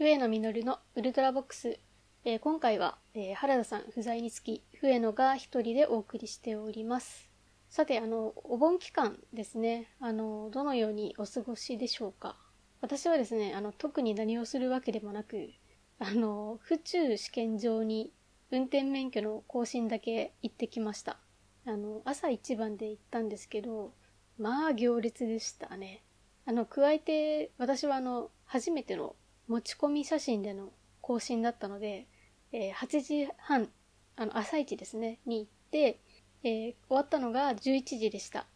上野実のウルトラボックス。えー今回は、えー原田さん不在につき、上野が一人でお送りしております。さて、あの、お盆期間ですね。あの、どのようにお過ごしでしょうか。私はですね、あの、特に何をするわけでもなく、あの、府中試験場に運転免許の更新だけ行ってきました。あの、朝一番で行ったんですけど、まあ行列でしたね。あの、加えて、私はあの、初めての持ち込み写真での更新だったので、えー8時半、あの、朝一ですね、に行って、えー終わったのが11時でした。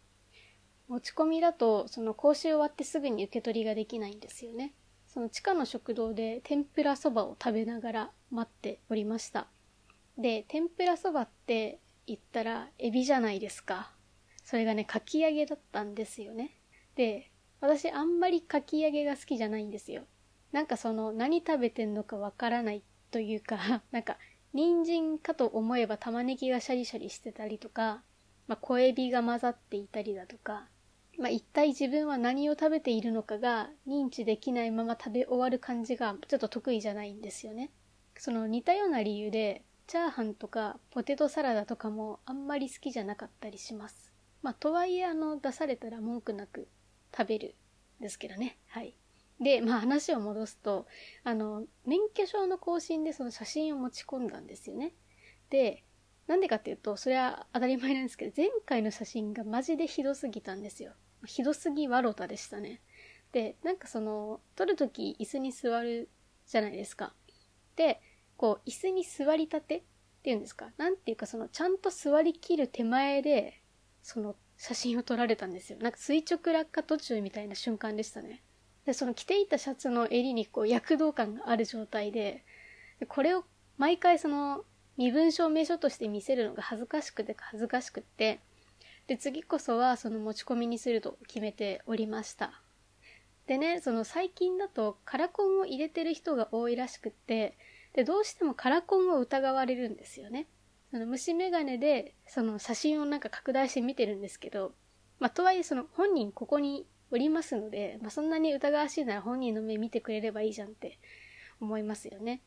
持ち込みだと、その講習終わってすぐに受け取りができないんですよね。その地下の食堂で天ぷらそばを食べながら待っておりました。で、天ぷらそばって言ったらエビじゃないですか。それがね、かき揚げだったんですよね。で、私あんまりかき揚げが好きじゃないんですよ。なんかその何食べてんのかわからないというか、なんか人参かと思えば玉ねぎがシャリシャリしてたりとか、まあ、小エビが混ざっていたりだとか、まあ、一体自分は何を食べているのかが認知できないまま食べ終わる感じがちょっと得意じゃないんですよね。その似たような理由で、チャーハンとかポテトサラダとかもあんまり好きじゃなかったりします。まあ、とはいえあの出されたら文句なく食べるんですけどね。はい。で、まあ話を戻すと、あの、免許証の更新でその写真を持ち込んだんですよね。で、なんでかっていうと、それは当たり前なんですけど、前回の写真がマジでひどすぎたんですよ。ひどすぎわろたでしたね。で、なんかその、撮るとき椅子に座るじゃないですか。で、こう、椅子に座りたてっていうんですか。なんていうかその、ちゃんと座りきる手前で、その、写真を撮られたんですよ。なんか垂直落下途中みたいな瞬間でしたね。で、その着ていたシャツの襟にこう躍動感がある状態で、でこれを毎回その身分証明書として見せるのが恥ずかしくて恥ずかしくって、で、次こそはその持ち込みにすると決めておりました。でね、その最近だとカラコンを入れてる人が多いらしくって、で、どうしてもカラコンを疑われるんですよね。その虫眼鏡でその写真をなんか拡大して見てるんですけど、まあ、とはいえその本人ここにおりますので、まあ、そんなに疑わしいなら本人の目見てくれればいいじゃんって思いますよね。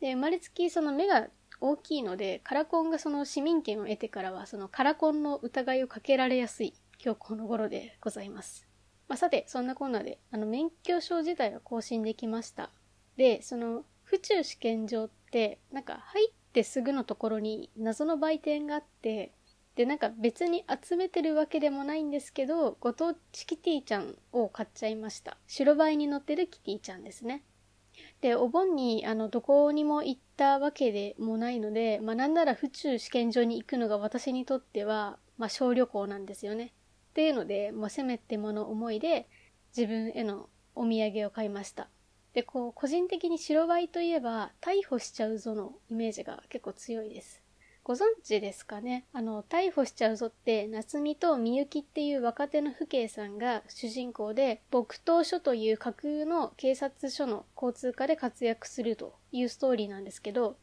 で、生まれつきその目が大きいので、カラコンがその市民権を得てからは、そのカラコンの疑いをかけられやすい今日この頃でございます。まあ、さて、そんなこんなで、あの、免許証自体は更新できました。で、その、府中試験場って、なんか入ってすぐのところに謎の売店があって、で、なんか別に集めてるわけでもないんですけど、ご当地キティちゃんを買っちゃいました。白バイに乗ってるキティちゃんですね。で、お盆に、あの、どこにも行ったわけでもないので、まあ、なんなら府中試験場に行くのが私にとっては、まあ、小旅行なんですよね。っていうので、まあ、せめてもの思いで、自分へのお土産を買いました。で、こう、個人的に白バイといえば、逮捕しちゃうぞのイメージが結構強いです。ご存知ですかね？あの、逮捕しちゃうぞって、夏美とみゆきっていう若手の父兄さんが主人公で、木刀署という架空の警察署の交通課で活躍するというストーリーなんですけど、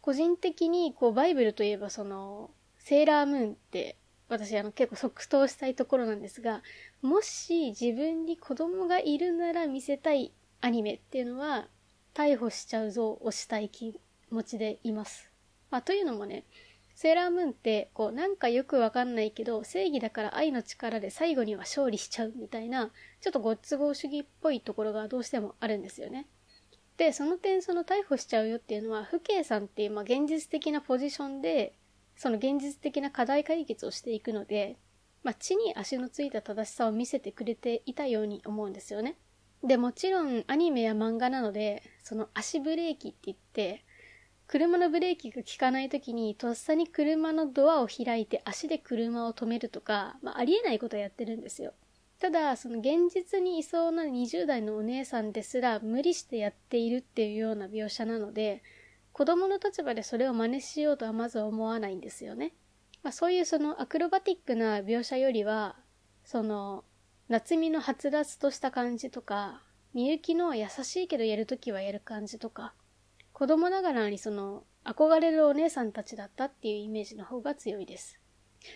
個人的にこう、バイブルといえばその、セーラームーンって、私あの結構即答したいところなんですが、もし自分に子供がいるなら見せたいアニメっていうのは、逮捕しちゃうぞをしたい気持ちでいます。まあ、というのもね、セーラームーンって、こう、なんかよくわかんないけど、正義だから愛の力で最後には勝利しちゃうみたいな、ちょっとご都合主義っぽいところがどうしてもあるんですよね。で、その点、その逮捕しちゃうよっていうのは、父兄さんっていう、まあ、現実的なポジションで、その現実的な課題解決をしていくので、まあ、地に足のついた正しさを見せてくれていたように思うんですよね。で、もちろんアニメや漫画なので、その足ブレーキって言って、車のブレーキが効かない時にとっさに車のドアを開いて足で車を止めるとか、まあ、ありえないことをやってるんですよ。ただ、その現実にいそうな20代のお姉さんですら無理してやっているっていうような描写なので、子供の立場でそれを真似しようとはまず思わないんですよね。まあ、そういうそのアクロバティックな描写よりは、その、夏美のはつらつとした感じとか、みゆきの優しいけどやるときはやる感じとか、子供ながらにその、憧れるお姉さんたちだったっていうイメージの方が強いです。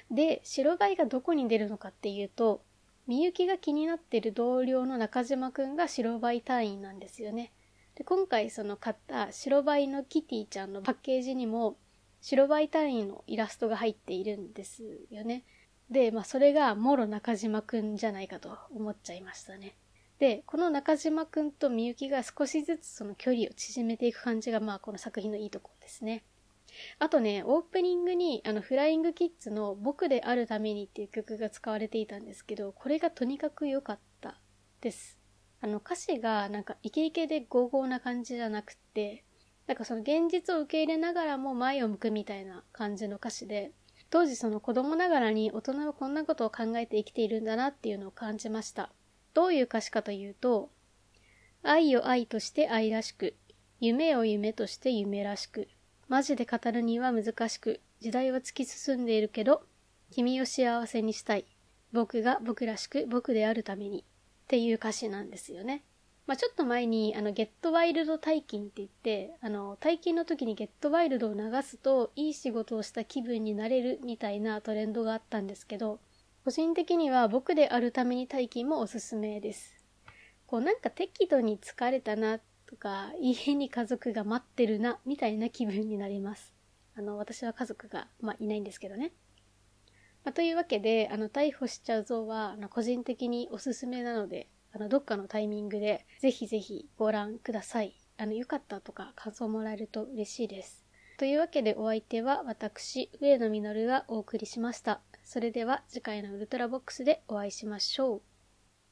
で、白バイがどこに出るのかっていうと、みゆきが気になってる同僚の中島くんが白バイ隊員なんですよね。で今回その買った白バイのキティちゃんのパッケージにも白バイ隊員のイラストが入っているんですよね。で、まあそれがもろ中島くんじゃないかと思っちゃいましたね。で、この中島くんとみゆきが少しずつその距離を縮めていく感じがまあこの作品のいいところですね。あとね、オープニングにあのフライングキッズの僕であるためにっていう曲が使われていたんですけど、これがとにかく良かったです。あの歌詞がなんかイケイケでゴーゴーな感じじゃなくて、なんかその現実を受け入れながらも前を向くみたいな感じの歌詞で、当時その子供ながらに大人はこんなことを考えて生きているんだなっていうのを感じました。どういう歌詞かというと、愛を愛として愛らしく、夢を夢として夢らしく、マジで語るには難しく、時代は突き進んでいるけど、君を幸せにしたい。僕が僕らしく僕であるために。っていう歌詞なんですよね。まあ、ちょっと前に、あの、ゲットワイルド大金って言って、あの、大金の時にゲットワイルドを流すと、いい仕事をした気分になれるみたいなトレンドがあったんですけど、個人的には僕であるために大金もおすすめです。こうなんか適度に疲れたなとか、家に家族が待ってるな、みたいな気分になります。あの、私は家族が、まあ、いないんですけどね。まあ、というわけで、あの、逮捕しちゃうぞは、あの、個人的におすすめなので、あの、どっかのタイミングで、ぜひぜひご覧ください。あの、よかったとか感想もらえると嬉しいです。というわけでお相手は私、上野実がお送りしました。それでは次回のウルトラボックスでお会いしましょう。